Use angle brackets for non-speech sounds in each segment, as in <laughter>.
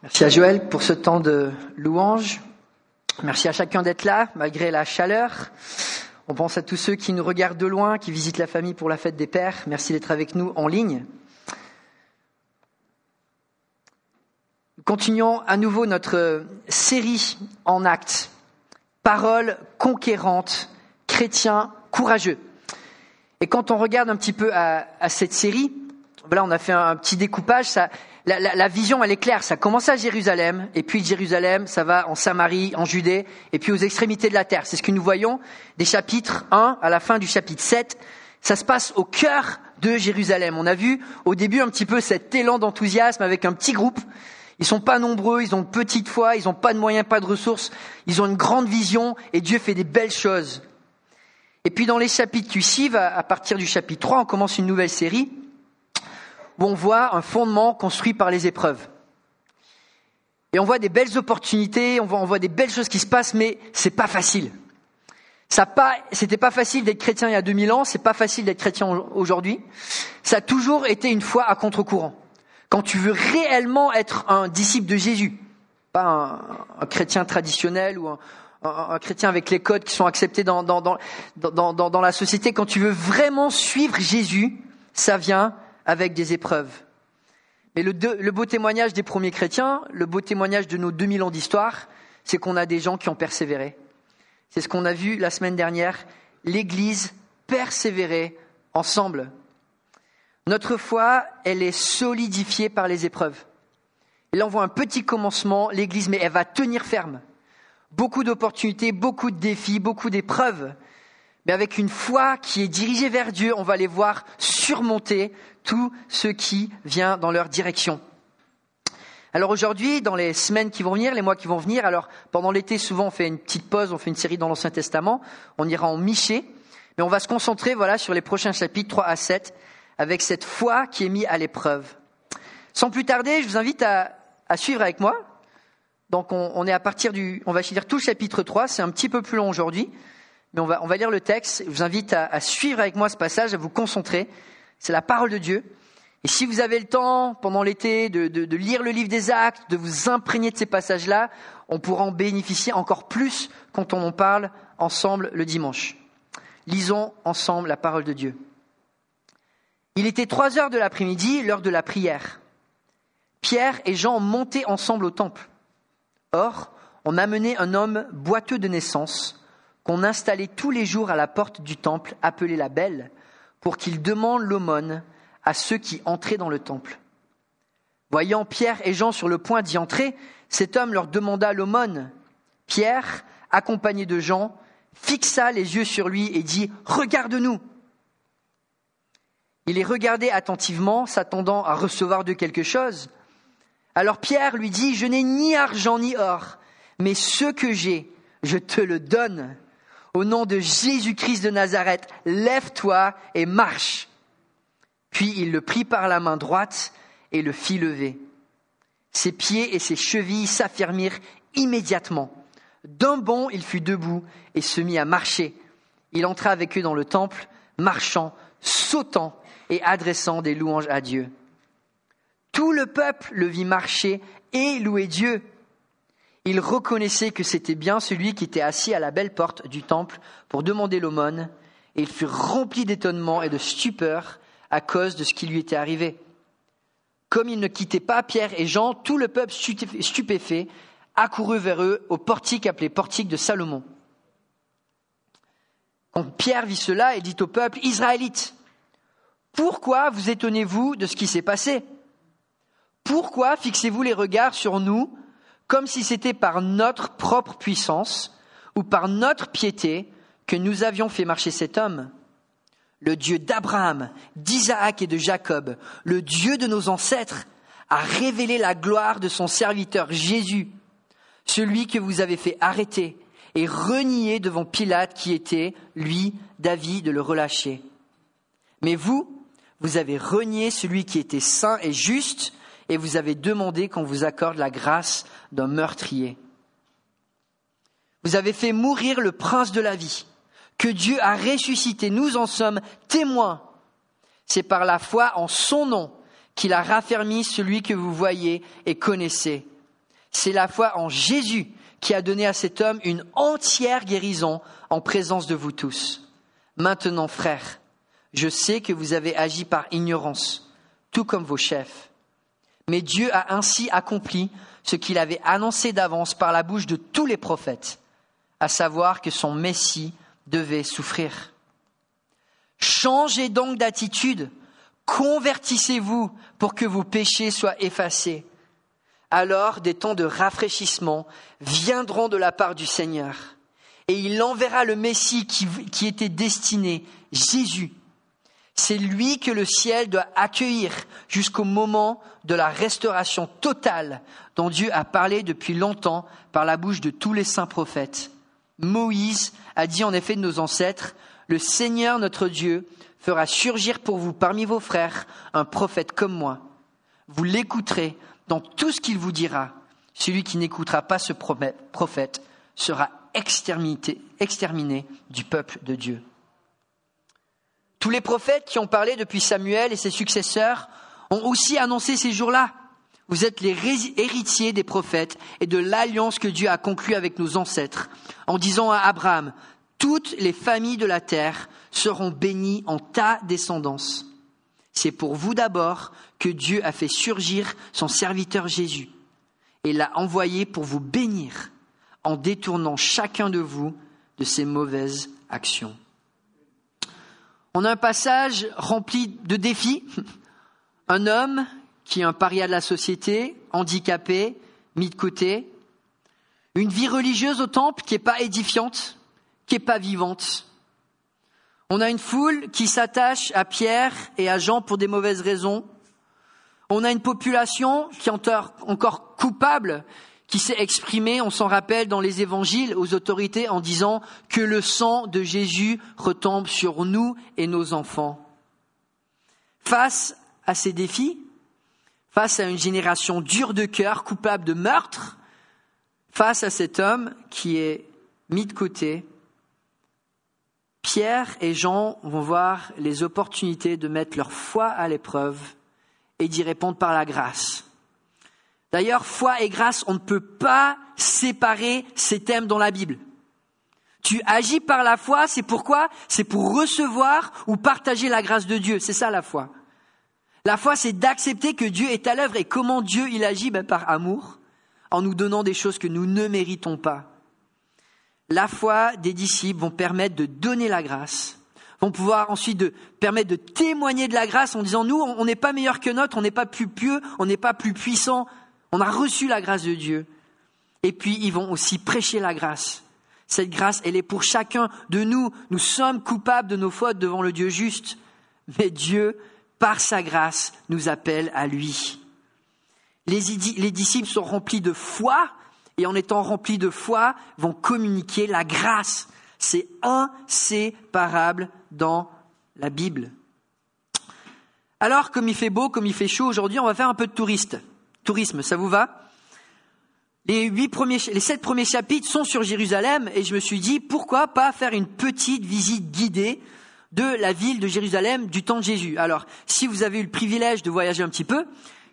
Merci à Joël pour ce temps de louange. Merci à chacun d'être là, malgré la chaleur. On pense à tous ceux qui nous regardent de loin, qui visitent la famille pour la fête des pères. Merci d'être avec nous en ligne. Nous continuons à nouveau notre série en actes. Paroles conquérantes, chrétiens courageux. Et quand on regarde un petit peu à, cette série, voilà, on a fait un petit découpage. Ça, la, vision, elle est claire. Ça commence à Jérusalem, et puis de Jérusalem, ça va en Samarie, en Judée, et puis aux extrémités de la terre. C'est ce que nous voyons des chapitres 1 à la fin du chapitre 7. Ça se passe au cœur de Jérusalem. On a vu au début un petit peu cet élan d'enthousiasme avec un petit groupe. Ils sont pas nombreux, ils ont une petite foi, ils n'ont pas de moyens, pas de ressources, ils ont une grande vision, et Dieu fait des belles choses. Et puis dans les chapitres qui suivent, à partir du chapitre 3, on commence une nouvelle série où on voit un fondement construit par les épreuves. Et on voit des belles opportunités, on voit, des belles choses qui se passent, mais c'est pas facile. Ça pas, c'était pas facile d'être chrétien il y a 2000 ans, c'est pas facile d'être chrétien aujourd'hui. Ça a toujours été une foi à contre-courant. Quand tu veux réellement être un disciple de Jésus, pas un, chrétien traditionnel ou un, chrétien avec les codes qui sont acceptés dans la société, quand tu veux vraiment suivre Jésus, ça vient avec des épreuves. Mais le, beau témoignage des premiers chrétiens, le beau témoignage de nos 2000 ans d'histoire, c'est qu'on a des gens qui ont persévéré. C'est ce qu'on a vu la semaine dernière, l'Église persévérer ensemble. Notre foi, elle est solidifiée par les épreuves. On voit un petit commencement, l'Église, mais elle va tenir ferme. Beaucoup d'opportunités, beaucoup de défis, beaucoup d'épreuves. Mais avec une foi qui est dirigée vers Dieu, on va les voir surmonter tout ce qui vient dans leur direction. Alors aujourd'hui, dans les semaines qui vont venir, les mois qui vont venir, alors pendant l'été, souvent on fait une petite pause, on fait une série dans l'Ancien Testament, on ira en Michée, mais on va se concentrer voilà sur les prochains chapitres 3 à 7 avec cette foi qui est mise à l'épreuve. Sans plus tarder, je vous invite à, suivre avec moi. Donc on, est à partir du, on va lire tout le chapitre 3, c'est un petit peu plus long aujourd'hui, mais on va, lire le texte. Je vous invite à, suivre avec moi ce passage, à vous concentrer c'est la parole de Dieu. Et si vous avez le temps pendant l'été de, de, lire le livre des actes, de vous imprégner de ces passages-là, on pourra en bénéficier encore plus quand on en parle ensemble le dimanche. Lisons ensemble la parole de Dieu. Il était trois heures de l'après-midi, l'heure de la prière. Pierre et Jean montaient ensemble au temple. Or, on amenait un homme boiteux de naissance, qu'on installait tous les jours à la porte du temple, appelé la Belle, pour qu'il demande l'aumône à ceux qui entraient dans le temple. Voyant Pierre et Jean sur le point d'y entrer, cet homme leur demanda l'aumône. Pierre, accompagné de Jean, fixa les yeux sur lui et dit Regarde-nous. Il les regardait attentivement, s'attendant à recevoir de quelque chose. Alors Pierre lui dit Je n'ai ni argent ni or, mais ce que j'ai, je te le donne. Au nom de Jésus-Christ de Nazareth, lève-toi et marche. Puis il le prit par la main droite et le fit lever. Ses pieds et ses chevilles s'affermirent immédiatement. D'un bond, il fut debout et se mit à marcher. Il entra avec eux dans le temple, marchant, sautant et adressant des louanges à Dieu. Tout le peuple le vit marcher et louer Dieu il reconnaissait que c'était bien celui qui était assis à la belle porte du temple pour demander l'aumône, et il fut rempli d'étonnement et de stupeur à cause de ce qui lui était arrivé. Comme il ne quittait pas Pierre et Jean, tout le peuple stupéfait accourut vers eux au portique appelé portique de Salomon. Quand Pierre vit cela, il dit au peuple, Israélites, pourquoi vous étonnez-vous de ce qui s'est passé? Pourquoi fixez-vous les regards sur nous comme si c'était par notre propre puissance ou par notre piété que nous avions fait marcher cet homme. Le Dieu d'Abraham, d'Isaac et de Jacob, le Dieu de nos ancêtres, a révélé la gloire de son serviteur Jésus, celui que vous avez fait arrêter et renier devant Pilate qui était, lui, d'avis de le relâcher. Mais vous, vous avez renié celui qui était saint et juste et vous avez demandé qu'on vous accorde la grâce d'un meurtrier. Vous avez fait mourir le prince de la vie, que Dieu a ressuscité. Nous en sommes témoins. C'est par la foi en son nom qu'il a raffermi celui que vous voyez et connaissez. C'est la foi en Jésus qui a donné à cet homme une entière guérison en présence de vous tous. Maintenant, frères, je sais que vous avez agi par ignorance, tout comme vos chefs. Mais Dieu a ainsi accompli ce qu'il avait annoncé d'avance par la bouche de tous les prophètes, à savoir que son Messie devait souffrir. Changez donc d'attitude, convertissez-vous pour que vos péchés soient effacés. Alors des temps de rafraîchissement viendront de la part du Seigneur, et il enverra le Messie qui, était destiné, Jésus. C'est lui que le ciel doit accueillir jusqu'au moment de la restauration totale dont Dieu a parlé depuis longtemps par la bouche de tous les saints prophètes. Moïse a dit en effet de nos ancêtres, le Seigneur notre Dieu fera surgir pour vous parmi vos frères un prophète comme moi. Vous l'écouterez dans tout ce qu'il vous dira. Celui qui n'écoutera pas ce prophète sera exterminé, du peuple de Dieu. Tous les prophètes qui ont parlé depuis Samuel et ses successeurs ont aussi annoncé ces jours-là. Vous êtes les héritiers des prophètes et de l'alliance que Dieu a conclue avec nos ancêtres en disant à Abraham, toutes les familles de la terre seront bénies en ta descendance. C'est pour vous d'abord que Dieu a fait surgir son serviteur Jésus et l'a envoyé pour vous bénir en détournant chacun de vous de ses mauvaises actions. On a un passage rempli de défis. <laughs> Un homme qui est un paria de la société, handicapé, mis de côté. Une vie religieuse au temple qui n'est pas édifiante, qui n'est pas vivante. On a une foule qui s'attache à Pierre et à Jean pour des mauvaises raisons. On a une population qui est encore coupable, qui s'est exprimée, on s'en rappelle, dans les évangiles aux autorités en disant que le sang de Jésus retombe sur nous et nos enfants. Face à ces défis, face à une génération dure de cœur, coupable de meurtre, face à cet homme qui est mis de côté, Pierre et Jean vont voir les opportunités de mettre leur foi à l'épreuve et d'y répondre par la grâce. D'ailleurs, foi et grâce, on ne peut pas séparer ces thèmes dans la Bible. Tu agis par la foi, c'est pourquoi? C'est pour recevoir ou partager la grâce de Dieu. C'est ça la foi. La foi, c'est d'accepter que Dieu est à l'œuvre et comment Dieu il agit ben, par amour, en nous donnant des choses que nous ne méritons pas. La foi des disciples vont permettre de donner la grâce, vont pouvoir ensuite de, permettre de témoigner de la grâce en disant nous, on n'est pas meilleur que notre, on n'est pas plus pieux, on n'est pas plus puissant, on a reçu la grâce de Dieu. Et puis ils vont aussi prêcher la grâce. Cette grâce, elle est pour chacun de nous. Nous sommes coupables de nos fautes devant le Dieu juste. Mais Dieu par sa grâce, nous appelle à lui. Les, disciples sont remplis de foi et en étant remplis de foi, vont communiquer la grâce. C'est inséparable dans la Bible. Alors, comme il fait beau, comme il fait chaud aujourd'hui, on va faire un peu de touriste. Tourisme. Ça vous va? Les, huit premiers, les sept premiers chapitres sont sur Jérusalem et je me suis dit pourquoi pas faire une petite visite guidée de la ville de Jérusalem du temps de Jésus? Alors, si vous avez eu le privilège de voyager un petit peu,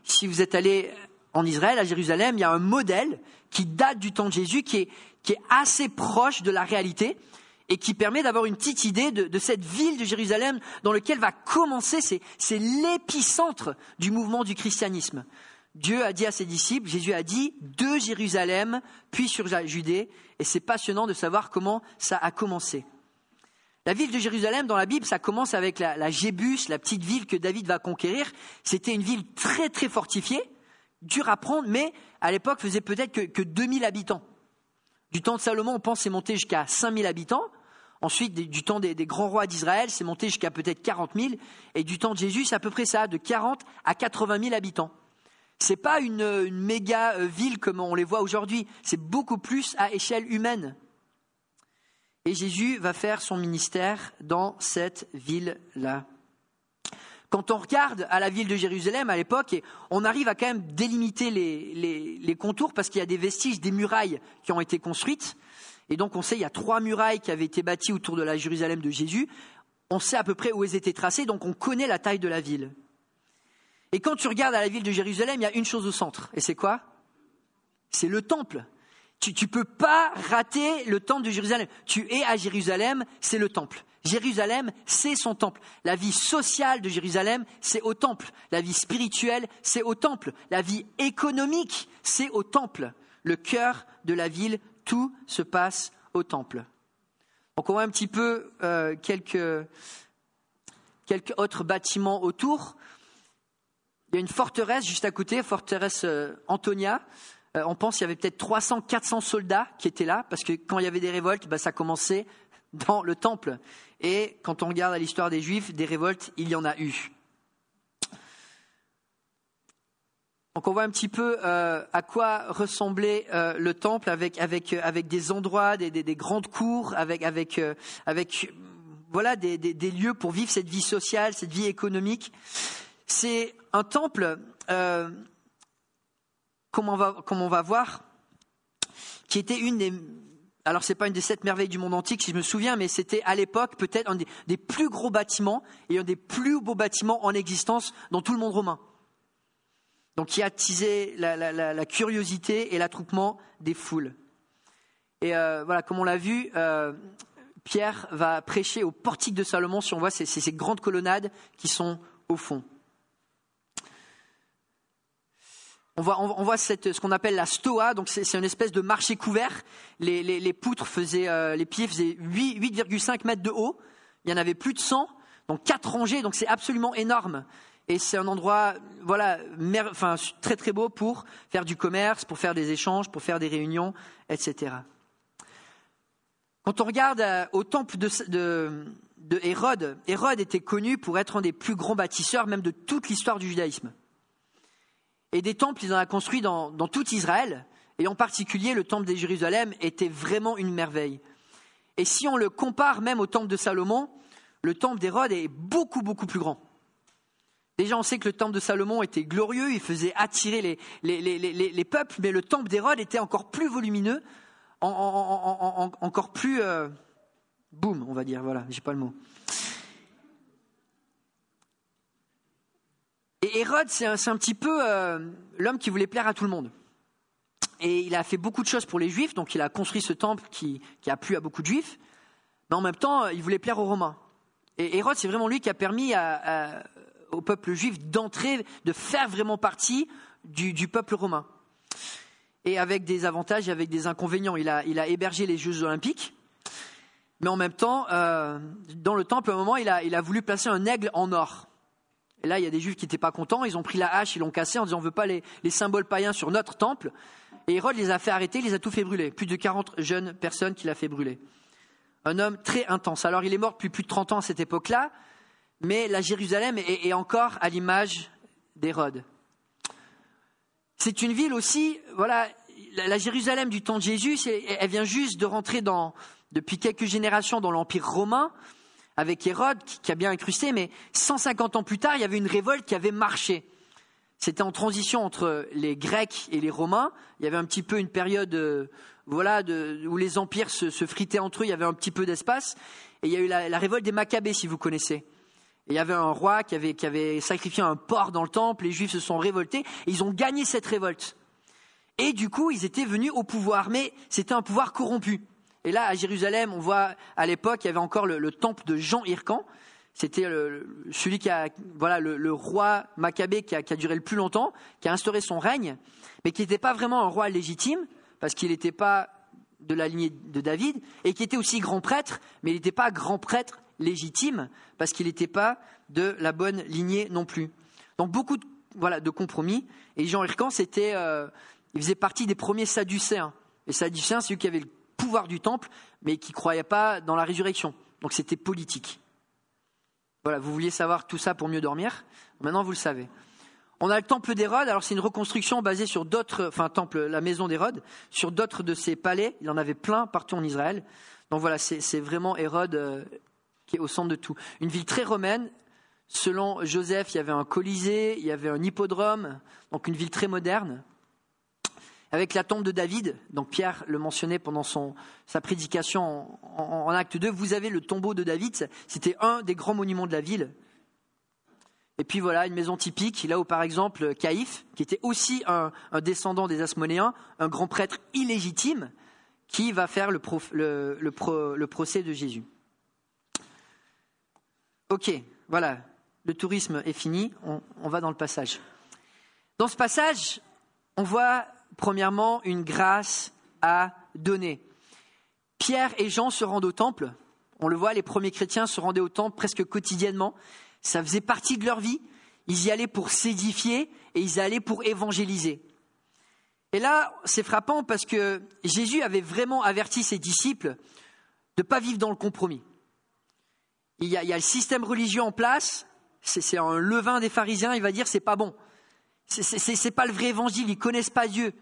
si vous êtes allé en Israël, à Jérusalem, il y a un modèle qui date du temps de Jésus, qui est, qui est assez proche de la réalité et qui permet d'avoir une petite idée de, de, cette ville de Jérusalem dans laquelle va commencer, c'est l'épicentre du mouvement du christianisme. Dieu a dit à ses disciples, Jésus a dit, de Jérusalem, puis sur Judée, et c'est passionnant de savoir comment ça a commencé. La ville de Jérusalem, dans la Bible, ça commence avec la, la Jébus, la petite ville que David va conquérir. C'était une ville très très fortifiée, dure à prendre, mais à l'époque faisait peut-être que, que 2000 habitants. Du temps de Salomon, on pense c'est monté jusqu'à 5000 habitants. Ensuite, du temps des, des grands rois d'Israël, c'est monté jusqu'à peut-être 40 000. Et du temps de Jésus, c'est à peu près ça, de 40 à 80 000 habitants. C'est pas une, méga euh, ville comme on les voit aujourd'hui. C'est beaucoup plus à échelle humaine. Et Jésus va faire son ministère dans cette ville-là. Quand on regarde à la ville de Jérusalem à l'époque, on arrive à quand même délimiter les, les, contours parce qu'il y a des vestiges des murailles qui ont été construites. Et donc on sait qu'il y a trois murailles qui avaient été bâties autour de la Jérusalem de Jésus. On sait à peu près où elles étaient tracées, donc on connaît la taille de la ville. Et quand tu regardes à la ville de Jérusalem, il y a une chose au centre. Et c'est quoi? C'est le temple. Tu ne peux pas rater le temple de Jérusalem. Tu es à Jérusalem, c'est le temple. Jérusalem, c'est son temple. La vie sociale de Jérusalem, c'est au temple. La vie spirituelle, c'est au temple. La vie économique, c'est au temple. Le cœur de la ville, tout se passe au temple. Donc on voit un petit peu euh, quelques, quelques autres bâtiments autour. Il y a une forteresse juste à côté, forteresse euh, Antonia. Euh, on pense qu'il y avait peut-être 300, 400 soldats qui étaient là, parce que quand il y avait des révoltes, bah, ça commençait dans le temple. Et quand on regarde l'histoire des Juifs, des révoltes, il y en a eu. Donc on voit un petit peu euh, à quoi ressemblait le temple avec, avec, avec des endroits, des, des, grandes cours, avec, avec, avec voilà, des, lieux pour vivre cette vie sociale, cette vie économique. C'est un temple comme on va, voir, qui était une des, alors c'est pas une des sept merveilles du monde antique si je me souviens, mais c'était à l'époque peut-être un des, plus gros bâtiments et un des plus beaux bâtiments en existence dans tout le monde romain. Donc qui attisait la, curiosité et l'attroupement des foules. Et euh, voilà, comme on l'a vu, euh, Pierre va prêcher au portique de Salomon, si on voit ces grandes colonnades qui sont au fond. On voit, ce qu'on appelle la stoa, donc c'est une espèce de marché couvert. Les, poutres faisaient, euh, les pieds faisaient 8,5 mètres de haut. Il y en avait plus de 100, donc quatre rangées, donc c'est absolument énorme. Et c'est un endroit, voilà, enfin, très très beau pour faire du commerce, pour faire des échanges, pour faire des réunions, etc. Quand on regarde euh, au temple de, de Hérode, Hérode était connu pour être un des plus grands bâtisseurs, même de toute l'histoire du judaïsme. Et des temples, il en a construit dans, tout Israël. Et en particulier, le temple de Jérusalem était vraiment une merveille. Et si on le compare même au temple de Salomon, le temple d'Hérode est beaucoup, beaucoup plus grand. Déjà, on sait que le temple de Salomon était glorieux, il faisait attirer les, peuples, mais le temple d'Hérode était encore plus volumineux, encore plus... Euh, boum, on va dire, voilà, j'ai pas le mot. Hérode, c'est un, petit peu euh, l'homme qui voulait plaire à tout le monde. Et il a fait beaucoup de choses pour les Juifs, donc il a construit ce temple qui, a plu à beaucoup de Juifs, mais en même temps, il voulait plaire aux Romains. Et Hérode, c'est vraiment lui qui a permis au peuple juif d'entrer, de faire vraiment partie du, peuple romain. Et avec des avantages et avec des inconvénients. Il a, hébergé les Jeux olympiques, mais en même temps, euh, dans le temple, à un moment, il a voulu placer un aigle en or. Et là, il y a des juifs qui n'étaient pas contents, ils ont pris la hache, ils l'ont cassée en disant on ne veut pas les, symboles païens sur notre temple. Et Hérode les a fait arrêter, il les a tout fait brûler. Plus de 40 jeunes personnes qu'il a fait brûler. Un homme très intense. Alors il est mort depuis plus de 30 ans à cette époque-là, mais la Jérusalem est, encore à l'image d'Hérode. C'est une ville aussi, voilà, la, Jérusalem du temps de Jésus, elle vient juste de rentrer dans, depuis quelques générations dans l'Empire romain avec Hérode, qui a bien incrusté, mais 150 ans plus tard, il y avait une révolte qui avait marché. C'était en transition entre les Grecs et les Romains. Il y avait un petit peu une période euh, voilà, où les empires se, fritaient entre eux, il y avait un petit peu d'espace. Et il y a eu la, révolte des Maccabées, si vous connaissez. Et il y avait un roi qui avait, qui avait sacrifié un porc dans le temple, les Juifs se sont révoltés, et ils ont gagné cette révolte. Et du coup, ils étaient venus au pouvoir, mais c'était un pouvoir corrompu. Et là, à Jérusalem, on voit à l'époque, il y avait encore le, temple de Jean Hircan. C'était celui qui a, voilà, le, roi Maccabée qui a, duré le plus longtemps, qui a instauré son règne, mais qui n'était pas vraiment un roi légitime, parce qu'il n'était pas de la lignée de David, et qui était aussi grand prêtre, mais il n'était pas grand prêtre légitime, parce qu'il n'était pas de la bonne lignée non plus. Donc beaucoup de, voilà, de compromis. Et Jean Hircan, c'était, euh, il faisait partie des premiers Sadducéens. Les Sadducéens, c'est celui qui avait le pouvoir du temple, mais qui ne croyait pas dans la résurrection. Donc c'était politique. Voilà, vous vouliez savoir tout ça pour mieux dormir. Maintenant, vous le savez. On a le temple d'Hérode. Alors, c'est une reconstruction basée sur d'autres, enfin, temple, la maison d'Hérode, sur d'autres de ses palais. Il en avait plein partout en Israël. Donc voilà, c'est vraiment Hérode euh, qui est au centre de tout. Une ville très romaine. Selon Joseph, il y avait un colisée, il y avait un hippodrome, donc une ville très moderne avec la tombe de David. Donc Pierre le mentionnait pendant sa prédication en, acte 2. Vous avez le tombeau de David. C'était un des grands monuments de la ville. Et puis voilà, une maison typique, là où par exemple Caïphe, qui était aussi un, descendant des Asmonéens, un grand prêtre illégitime, qui va faire le, procès de Jésus. Ok, voilà, le tourisme est fini, on va dans le passage. Dans ce passage, on voit premièrement une grâce à donner. Pierre et Jean se rendent au temple. On le voit, les premiers chrétiens se rendaient au temple presque quotidiennement. Ça faisait partie de leur vie. Ils y allaient pour s'édifier et ils y allaient pour évangéliser. Et là, c'est frappant parce que Jésus avait vraiment averti ses disciples de ne pas vivre dans le compromis. Il y, a, le système religieux en place, c'est un levain des pharisiens, il va dire c'est pas bon. C'est pas le vrai évangile, ils connaissent pas Dieu.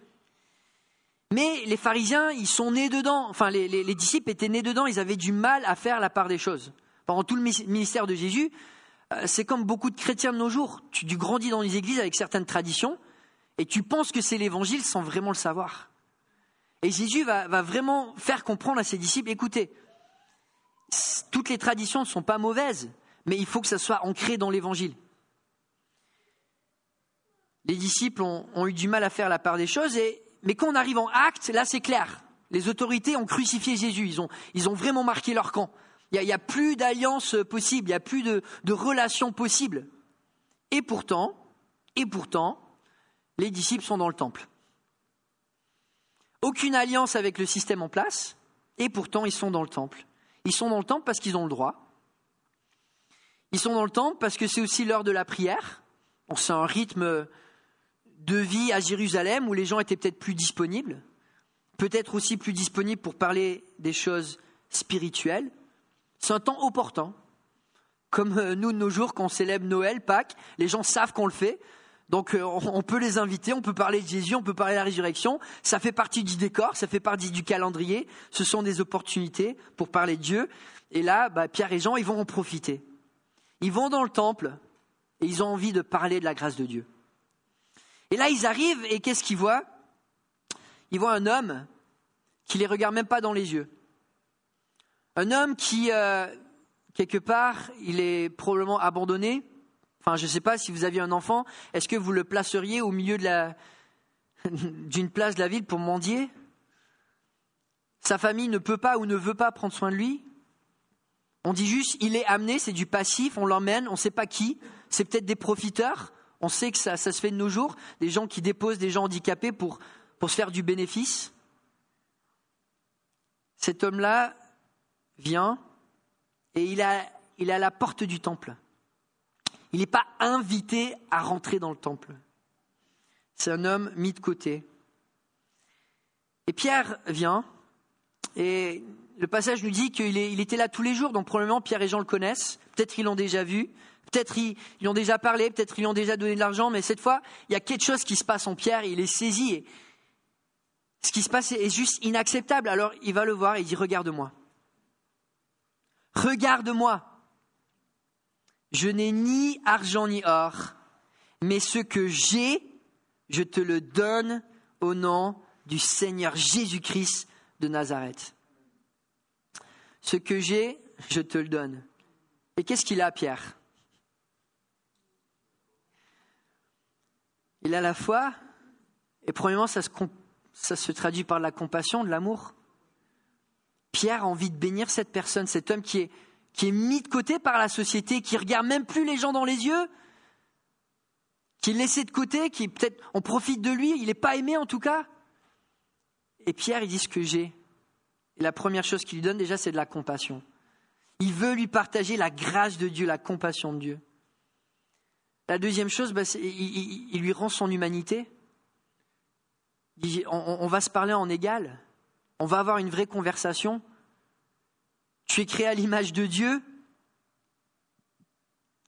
Mais les pharisiens, ils sont nés dedans. Enfin, les, disciples étaient nés dedans. Ils avaient du mal à faire la part des choses. Pendant tout le ministère de Jésus, euh, c'est comme beaucoup de chrétiens de nos jours. Tu, grandis dans les églises avec certaines traditions et tu penses que c'est l'évangile sans vraiment le savoir. Et Jésus va, va vraiment faire comprendre à ses disciples, écoutez, toutes les traditions ne sont pas mauvaises, mais il faut que ça soit ancré dans l'évangile les disciples ont, eu du mal à faire la part des choses, mais quand on arrive en acte, là c'est clair. Les autorités ont crucifié Jésus, ils ont, vraiment marqué leur camp. Il n'y a, plus d'alliance possible, il n'y a plus de, relation possible. Et pourtant, et pourtant, les disciples sont dans le temple. Aucune alliance avec le système en place, et pourtant ils sont dans le temple. Ils sont dans le temple parce qu'ils ont le droit. Ils sont dans le temple parce que c'est aussi l'heure de la prière. c'est un rythme de vie à Jérusalem où les gens étaient peut-être plus disponibles, peut-être aussi plus disponibles pour parler des choses spirituelles. C'est un temps opportun. Comme euh, nous, de nos jours, quand on célèbre Noël, Pâques, les gens savent qu'on le fait. Donc euh, on peut les inviter, on peut parler de Jésus, on peut parler de la résurrection. Ça fait partie du décor, ça fait partie du calendrier. Ce sont des opportunités pour parler de Dieu. Et là, bah, Pierre et Jean, ils vont en profiter. Ils vont dans le temple et ils ont envie de parler de la grâce de Dieu. Et là, ils arrivent et qu'est-ce qu'ils voient? Ils voient un homme qui les regarde même pas dans les yeux. Un homme qui, euh, quelque part, il est probablement abandonné. Enfin, je ne sais pas si vous aviez un enfant, est-ce que vous le placeriez au milieu <laughs> d'une place de la ville pour mendier? Sa famille ne peut pas ou ne veut pas prendre soin de lui. On dit juste, il est amené, c'est du passif, on l'emmène, on ne sait pas qui, c'est peut-être des profiteurs, on sait que ça, se fait de nos jours, des gens qui déposent des gens handicapés pour, pour se faire du bénéfice. Cet homme-là vient et il, a, il est à la porte du temple. Il n'est pas invité à rentrer dans le temple. C'est un homme mis de côté. Et Pierre vient, et le passage nous dit qu'il il était là tous les jours, donc probablement Pierre et Jean le connaissent, peut-être qu'ils l'ont déjà vu, Peut-être ils, ils ont déjà parlé, peut-être ils ont déjà donné de l'argent, mais cette fois, il y a quelque chose qui se passe en Pierre, il est saisi. Ce qui se passe est juste inacceptable. Alors il va le voir et il dit, regarde-moi. Regarde-moi. Je n'ai ni argent ni or, mais ce que j'ai, je te le donne au nom du Seigneur Jésus-Christ de Nazareth. Ce que j'ai, je te le donne. Et qu'est-ce qu'il a, Pierre? Il a la foi, et premièrement, ça se, traduit par la compassion, de l'amour. Pierre a envie de bénir cette personne, cet homme qui est, qui est mis de côté par la société, qui regarde même plus les gens dans les yeux, qui est laissé de côté, qui peut-être on profite de lui, il n'est pas aimé en tout cas. Et Pierre, il dit ce que j'ai. Et la première chose qu'il lui donne déjà, c'est de la compassion. Il veut lui partager la grâce de Dieu, la compassion de Dieu. La deuxième chose, bah, il, lui rend son humanité. on, va se parler en égal. On va avoir une vraie conversation. Tu es créé à l'image de Dieu.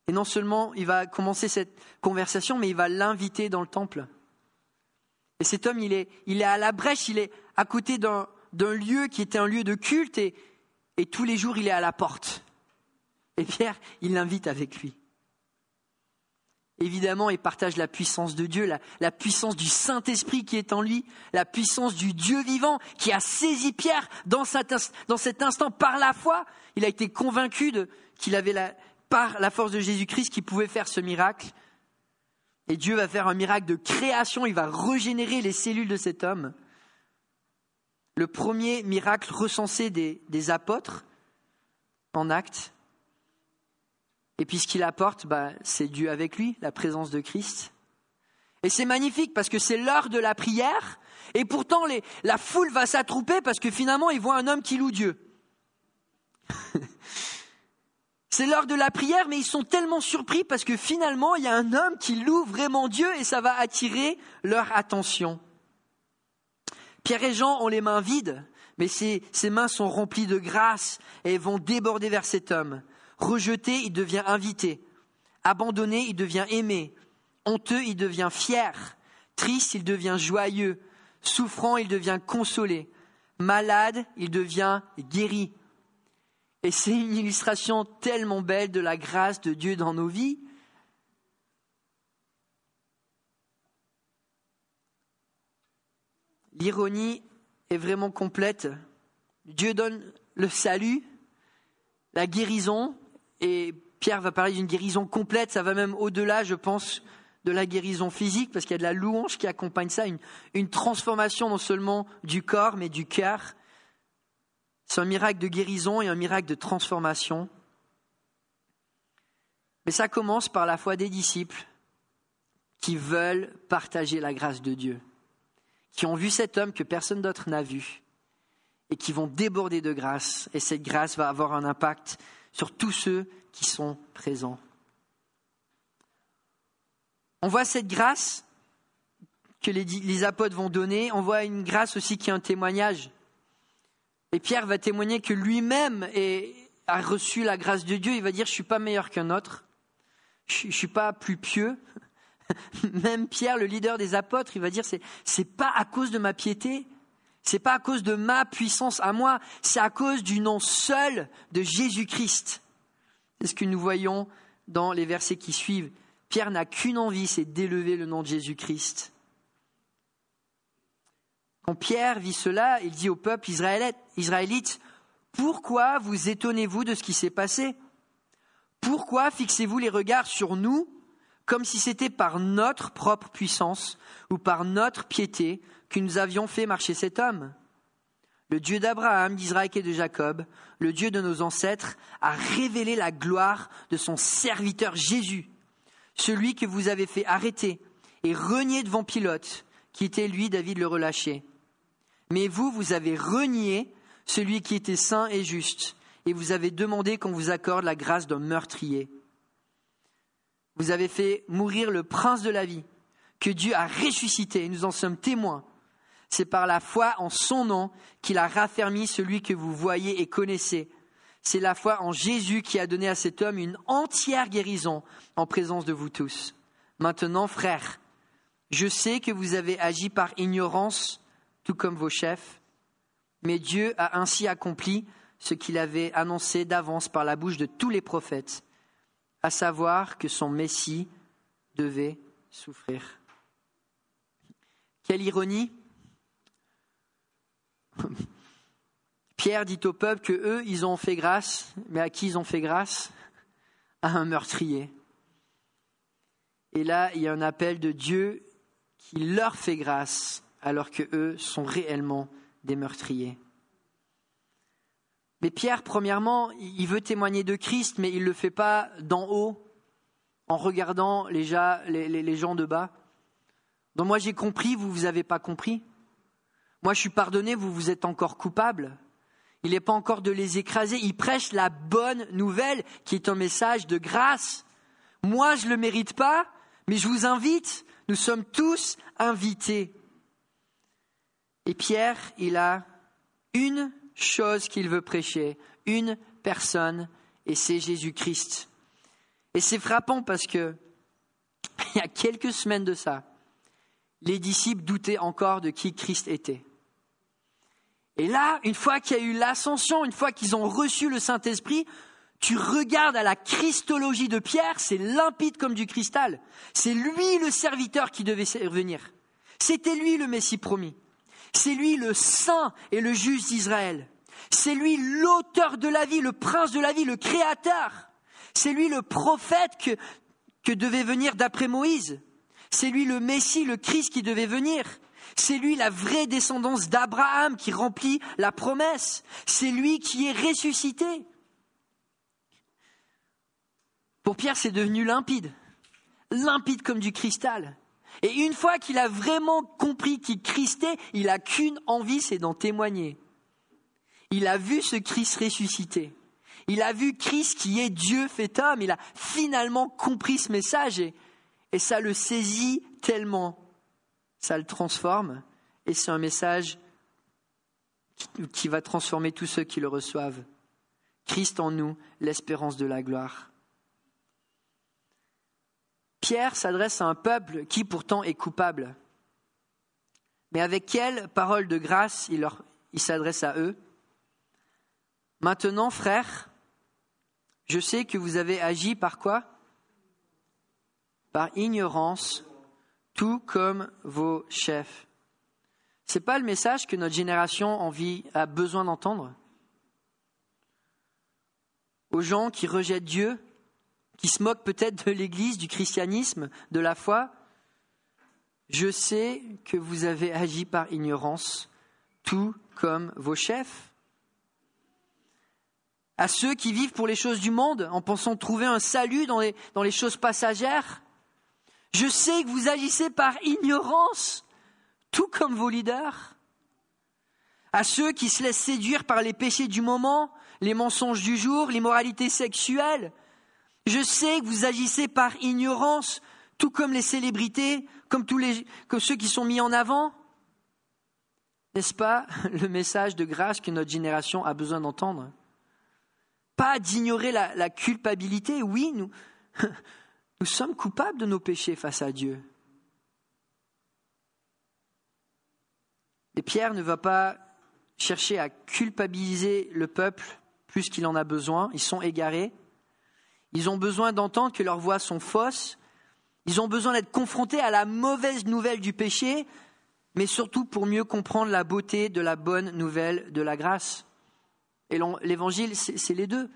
Et non seulement il va commencer cette conversation, mais il va l'inviter dans le temple. Et cet homme, il est, il est à la brèche, il est à côté d'un, lieu qui était un lieu de culte, et tous les jours, il est à la porte. Et Pierre, il l'invite avec lui. Évidemment, il partage la puissance de Dieu, la, puissance du Saint-Esprit qui est en lui, la puissance du Dieu vivant qui a saisi Pierre dans cet, instant par la foi. Il a été convaincu qu'il avait par la force de Jésus-Christ qui pouvait faire ce miracle. Et Dieu va faire un miracle de création, il va régénérer les cellules de cet homme. Le premier miracle recensé des, des apôtres en acte. Et puis ce qu'il apporte, bah, c'est Dieu avec lui, la présence de Christ. Et c'est magnifique parce que c'est l'heure de la prière, et pourtant la foule va s'attrouper parce que finalement ils voient un homme qui loue Dieu. <laughs> c'est l'heure de la prière, mais ils sont tellement surpris parce que finalement il y a un homme qui loue vraiment Dieu et ça va attirer leur attention. Pierre et Jean ont les mains vides, mais ses, ses mains sont remplies de grâce et vont déborder vers cet homme. Rejeté, il devient invité. Abandonné, il devient aimé. Honteux, il devient fier. Triste, il devient joyeux. Souffrant, il devient consolé. Malade, il devient guéri. Et c'est une illustration tellement belle de la grâce de Dieu dans nos vies. L'ironie est vraiment complète. Dieu donne le salut, la guérison, et Pierre va parler d'une guérison complète, ça va même au-delà, je pense, de la guérison physique, parce qu'il y a de la louange qui accompagne ça, une, transformation non seulement du corps, mais du cœur. C'est un miracle de guérison et un miracle de transformation. Mais ça commence par la foi des disciples qui veulent partager la grâce de Dieu, qui ont vu cet homme que personne d'autre n'a vu et qui vont déborder de grâce. Et cette grâce va avoir un impact sur tous ceux qui sont présents. On voit cette grâce que les, apôtres vont donner, on voit une grâce aussi qui est un témoignage. Et Pierre va témoigner que lui-même a reçu la grâce de Dieu, il va dire, je ne suis pas meilleur qu'un autre, je ne suis pas plus pieux. <laughs> Même Pierre, le leader des apôtres, il va dire, c'est, pas à cause de ma piété, c'est pas à cause de ma puissance à moi, c'est à cause du nom seul de Jésus-Christ. C'est ce que nous voyons dans les versets qui suivent. Pierre n'a qu'une envie, c'est d'élever le nom de Jésus-Christ. Quand Pierre vit cela, il dit au peuple israélite, Pourquoi vous étonnez-vous de ce qui s'est passé? Pourquoi fixez-vous les regards sur nous comme si c'était par notre propre puissance ou par notre piété que nous avions fait marcher cet homme Le Dieu d'Abraham, d'Israël et de Jacob, le Dieu de nos ancêtres, a révélé la gloire de son serviteur Jésus celui que vous avez fait arrêter et renier devant Pilote, qui était lui, David, le relâché. Mais vous, vous avez renié celui qui était saint et juste, et vous avez demandé qu'on vous accorde la grâce d'un meurtrier. Vous avez fait mourir le prince de la vie, que Dieu a ressuscité, et nous en sommes témoins. C'est par la foi en son nom qu'il a raffermi celui que vous voyez et connaissez, c'est la foi en Jésus qui a donné à cet homme une entière guérison en présence de vous tous. Maintenant, frères, je sais que vous avez agi par ignorance, tout comme vos chefs, mais Dieu a ainsi accompli ce qu'il avait annoncé d'avance par la bouche de tous les prophètes, à savoir que son Messie devait souffrir. Quelle ironie <laughs> Pierre dit au peuple que eux, ils ont fait grâce, mais à qui ils ont fait grâce? À un meurtrier. Et là, il y a un appel de Dieu qui leur fait grâce, alors que eux sont réellement des meurtriers. Mais Pierre, premièrement, il veut témoigner de Christ, mais il ne le fait pas d'en haut, en regardant les, gens de bas. Donc moi j'ai compris, vous, vous n'avez pas compris. Moi je suis pardonné, vous, vous êtes encore coupable. Il n'est pas encore de les écraser. Il prêche la bonne nouvelle qui est un message de grâce. Moi, je ne le mérite pas, mais je vous invite. Nous sommes tous invités. Et Pierre, il a une chose qu'il veut prêcher, une personne, et c'est Jésus-Christ. Et c'est frappant parce que, <laughs> il y a quelques semaines de ça, les disciples doutaient encore de qui Christ était. Et là, une fois qu'il y a eu l'ascension, une fois qu'ils ont reçu le Saint-Esprit, tu regardes à la Christologie de Pierre, c'est limpide comme du cristal. C'est lui le serviteur qui devait venir. C'était lui le Messie promis. C'est lui le saint et le juste d'Israël. C'est lui l'auteur de la vie, le prince de la vie, le créateur. C'est lui le prophète que, que devait venir d'après Moïse. C'est lui le Messie, le Christ qui devait venir. C'est lui la vraie descendance d'Abraham qui remplit la promesse. C'est lui qui est ressuscité. Pour Pierre, c'est devenu limpide. Limpide comme du cristal. Et une fois qu'il a vraiment compris qu'il Christait, il n'a qu'une envie, c'est d'en témoigner. Il a vu ce Christ ressuscité. Il a vu Christ qui est Dieu fait homme. Il a finalement compris ce message et, et ça le saisit tellement. Ça le transforme et c'est un message qui, va transformer tous ceux qui le reçoivent. Christ en nous, l'espérance de la gloire. Pierre s'adresse à un peuple qui pourtant est coupable. Mais avec quelle parole de grâce il, il s'adresse à eux? Maintenant, frères, je sais que vous avez agi par quoi? Par ignorance, tout comme vos chefs. C'est pas le message que notre génération a besoin d'entendre? Aux gens qui rejettent Dieu, qui se moquent peut-être de l'Église, du christianisme, de la foi, je sais que vous avez agi par ignorance, tout comme vos chefs à ceux qui vivent pour les choses du monde en pensant trouver un salut dans les choses passagères. Je sais que vous agissez par ignorance, tout comme vos leaders. À ceux qui se laissent séduire par les péchés du moment, les mensonges du jour, l'immoralité sexuelle. Je sais que vous agissez par ignorance, tout comme les célébrités, comme, ceux qui sont mis en avant. N'est-ce pas <laughs> le message de grâce que notre génération a besoin d'entendre? Pas d'ignorer la, culpabilité. Oui, nous, <laughs> nous sommes coupables de nos péchés face à Dieu. Et Pierre ne va pas chercher à culpabiliser le peuple plus qu'il en a besoin. Ils sont égarés. Ils ont besoin d'entendre que leurs voix sont fausses. Ils ont besoin d'être confrontés à la mauvaise nouvelle du péché, mais surtout pour mieux comprendre la beauté de la bonne nouvelle de la grâce. Et l'évangile, c'est les deux.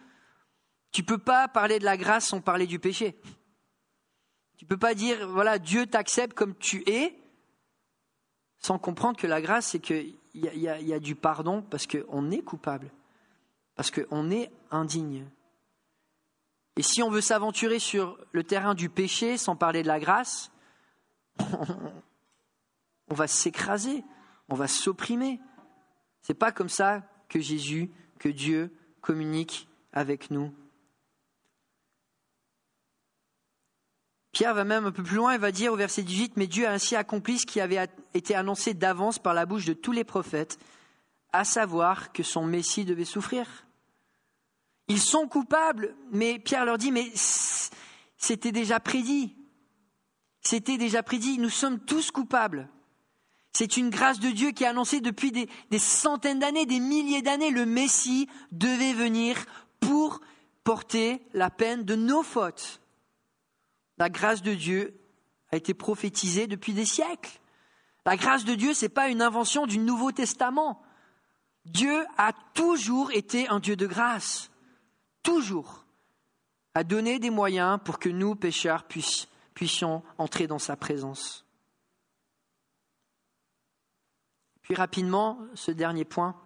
Tu ne peux pas parler de la grâce sans parler du péché. Tu ne peux pas dire, voilà, Dieu t'accepte comme tu es, sans comprendre que la grâce, c'est qu'il y, y, a du pardon parce qu'on est coupable, parce qu'on est indigne. Et si on veut s'aventurer sur le terrain du péché sans parler de la grâce, <laughs> on va s'écraser, on va s'opprimer. C'est pas comme ça que Jésus que Dieu communique avec nous. Pierre va même un peu plus loin et va dire au verset 18, mais Dieu a ainsi accompli ce qui avait été annoncé d'avance par la bouche de tous les prophètes, à savoir que son Messie devait souffrir. Ils sont coupables, mais Pierre leur dit, mais c'était déjà prédit. C'était déjà prédit, nous sommes tous coupables. C'est une grâce de Dieu qui a annoncé depuis des, centaines d'années, des milliers d'années, le Messie devait venir pour porter la peine de nos fautes. La grâce de Dieu a été prophétisée depuis des siècles. La grâce de Dieu, ce n'est pas une invention du Nouveau Testament. Dieu a toujours été un Dieu de grâce. Toujours. A donné des moyens pour que nous, pécheurs, puissions entrer dans sa présence. Puis rapidement, ce dernier point.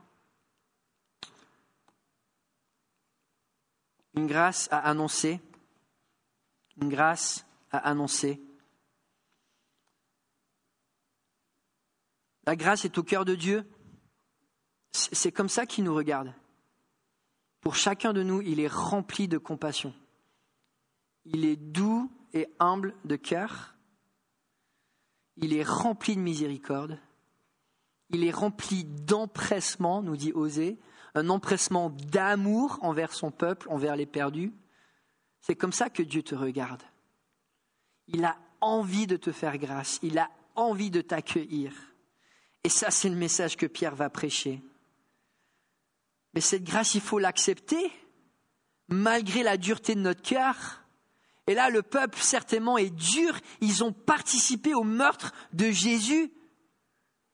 Une grâce à annoncer. Une grâce à annoncer. La grâce est au cœur de Dieu. C'est comme ça qu'il nous regarde. Pour chacun de nous, il est rempli de compassion. Il est doux et humble de cœur. Il est rempli de miséricorde. Il est rempli d'empressement, nous dit Osée, un empressement d'amour envers son peuple, envers les perdus. C'est comme ça que Dieu te regarde. Il a envie de te faire grâce, il a envie de t'accueillir. Et ça, c'est le message que Pierre va prêcher. Mais cette grâce, il faut l'accepter, malgré la dureté de notre cœur. Et là, le peuple, certainement, est dur. Ils ont participé au meurtre de Jésus.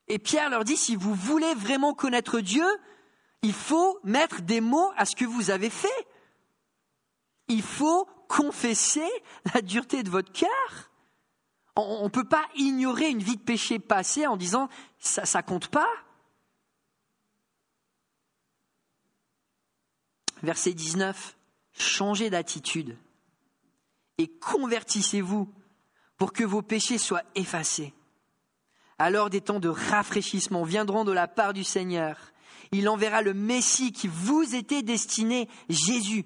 Et Pierre leur dit, si vous voulez vraiment connaître Dieu, il faut mettre des mots à ce que vous avez fait. Il faut confesser la dureté de votre cœur. On ne peut pas ignorer une vie de péché passée en disant ça ne compte pas. Verset 19, changez d'attitude et convertissez-vous pour que vos péchés soient effacés. Alors des temps de rafraîchissement viendront de la part du Seigneur. Il enverra le Messie qui vous était destiné, Jésus.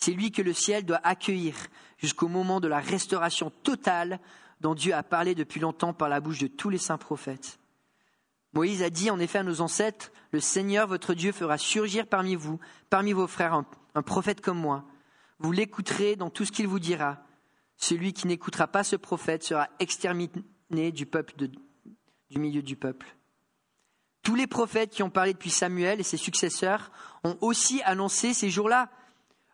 C'est lui que le ciel doit accueillir jusqu'au moment de la restauration totale dont Dieu a parlé depuis longtemps par la bouche de tous les saints prophètes. Moïse a dit en effet à nos ancêtres, le Seigneur votre Dieu fera surgir parmi vous, parmi vos frères, un, prophète comme moi. Vous l'écouterez dans tout ce qu'il vous dira. Celui qui n'écoutera pas ce prophète sera exterminé du, peuple du milieu du peuple. Tous les prophètes qui ont parlé depuis Samuel et ses successeurs ont aussi annoncé ces jours-là.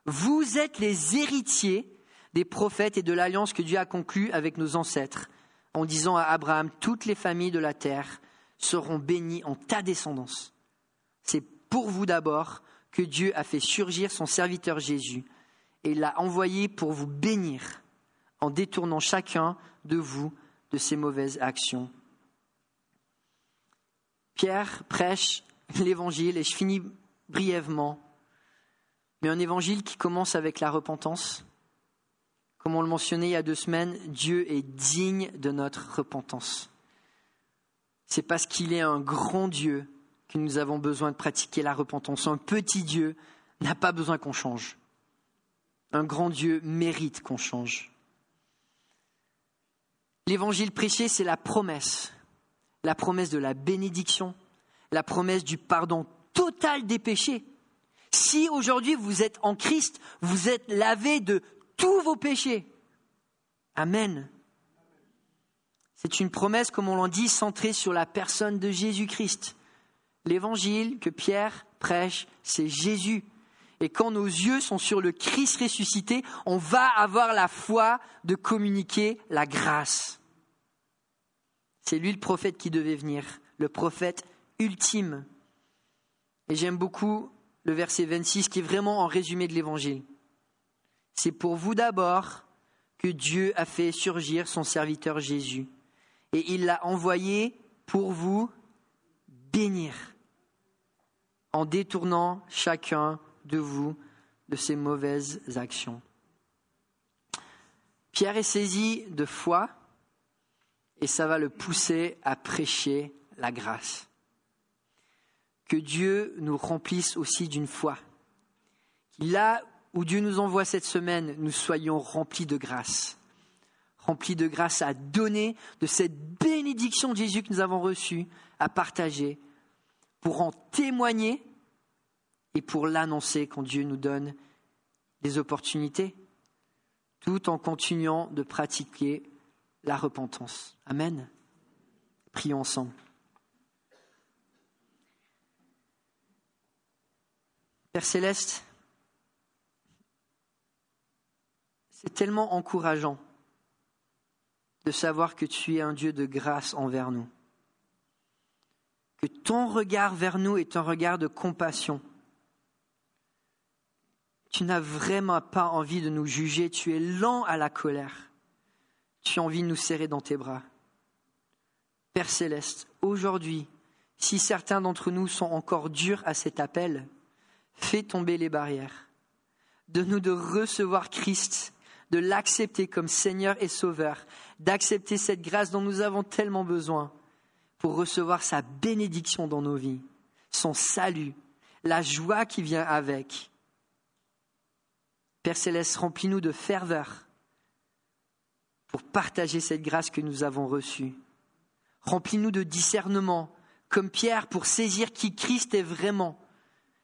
Vous êtes les héritiers des prophètes et de l'alliance que Dieu a conclue avec nos ancêtres, en disant à Abraham, toutes les familles de la terre seront bénis en ta descendance. C'est pour vous d'abord que Dieu a fait surgir son serviteur Jésus et l'a envoyé pour vous bénir en détournant chacun de vous de ses mauvaises actions. Pierre prêche l'évangile et je finis brièvement, mais un évangile qui commence avec la repentance. Comme on le mentionnait il y a deux semaines, Dieu est digne de notre repentance. C'est parce qu'il est un grand Dieu que nous avons besoin de pratiquer la repentance. Un petit Dieu n'a pas besoin qu'on change. Un grand Dieu mérite qu'on change. L'évangile prêché, c'est la promesse. La promesse de la bénédiction, la promesse du pardon total des péchés. Si aujourd'hui vous êtes en Christ, vous êtes lavé de tous vos péchés. Amen. C'est une promesse, comme on l'en dit, centrée sur la personne de Jésus-Christ. L'évangile que Pierre prêche, c'est Jésus. Et quand nos yeux sont sur le Christ ressuscité, on va avoir la foi de communiquer la grâce. C'est lui le prophète qui devait venir, le prophète ultime. Et j'aime beaucoup le verset 26 qui est vraiment en résumé de l'évangile. C'est pour vous d'abord que Dieu a fait surgir son serviteur Jésus et il l'a envoyé pour vous bénir en détournant chacun de vous de ses mauvaises actions. Pierre est saisi de foi et ça va le pousser à prêcher la grâce. Que Dieu nous remplisse aussi d'une foi. Là où Dieu nous envoie cette semaine, nous soyons remplis de grâce rempli de grâce à donner de cette bénédiction de Jésus que nous avons reçue, à partager, pour en témoigner et pour l'annoncer quand Dieu nous donne des opportunités, tout en continuant de pratiquer la repentance. Amen. Prions ensemble. Père céleste, c'est tellement encourageant de savoir que tu es un Dieu de grâce envers nous. Que ton regard vers nous est un regard de compassion. Tu n'as vraiment pas envie de nous juger, tu es lent à la colère. Tu as envie de nous serrer dans tes bras. Père céleste, aujourd'hui, si certains d'entre nous sont encore durs à cet appel, fais tomber les barrières. Donne-nous de recevoir Christ de l'accepter comme Seigneur et Sauveur, d'accepter cette grâce dont nous avons tellement besoin pour recevoir sa bénédiction dans nos vies, son salut, la joie qui vient avec. Père céleste, remplis-nous de ferveur pour partager cette grâce que nous avons reçue. Remplis-nous de discernement, comme Pierre, pour saisir qui Christ est vraiment,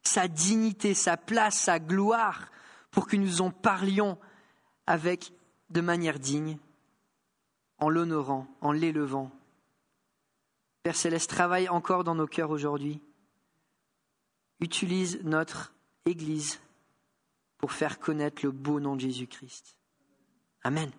sa dignité, sa place, sa gloire, pour que nous en parlions avec de manière digne, en l'honorant, en l'élevant. Père Céleste, travaille encore dans nos cœurs aujourd'hui. Utilise notre Église pour faire connaître le beau nom de Jésus-Christ. Amen.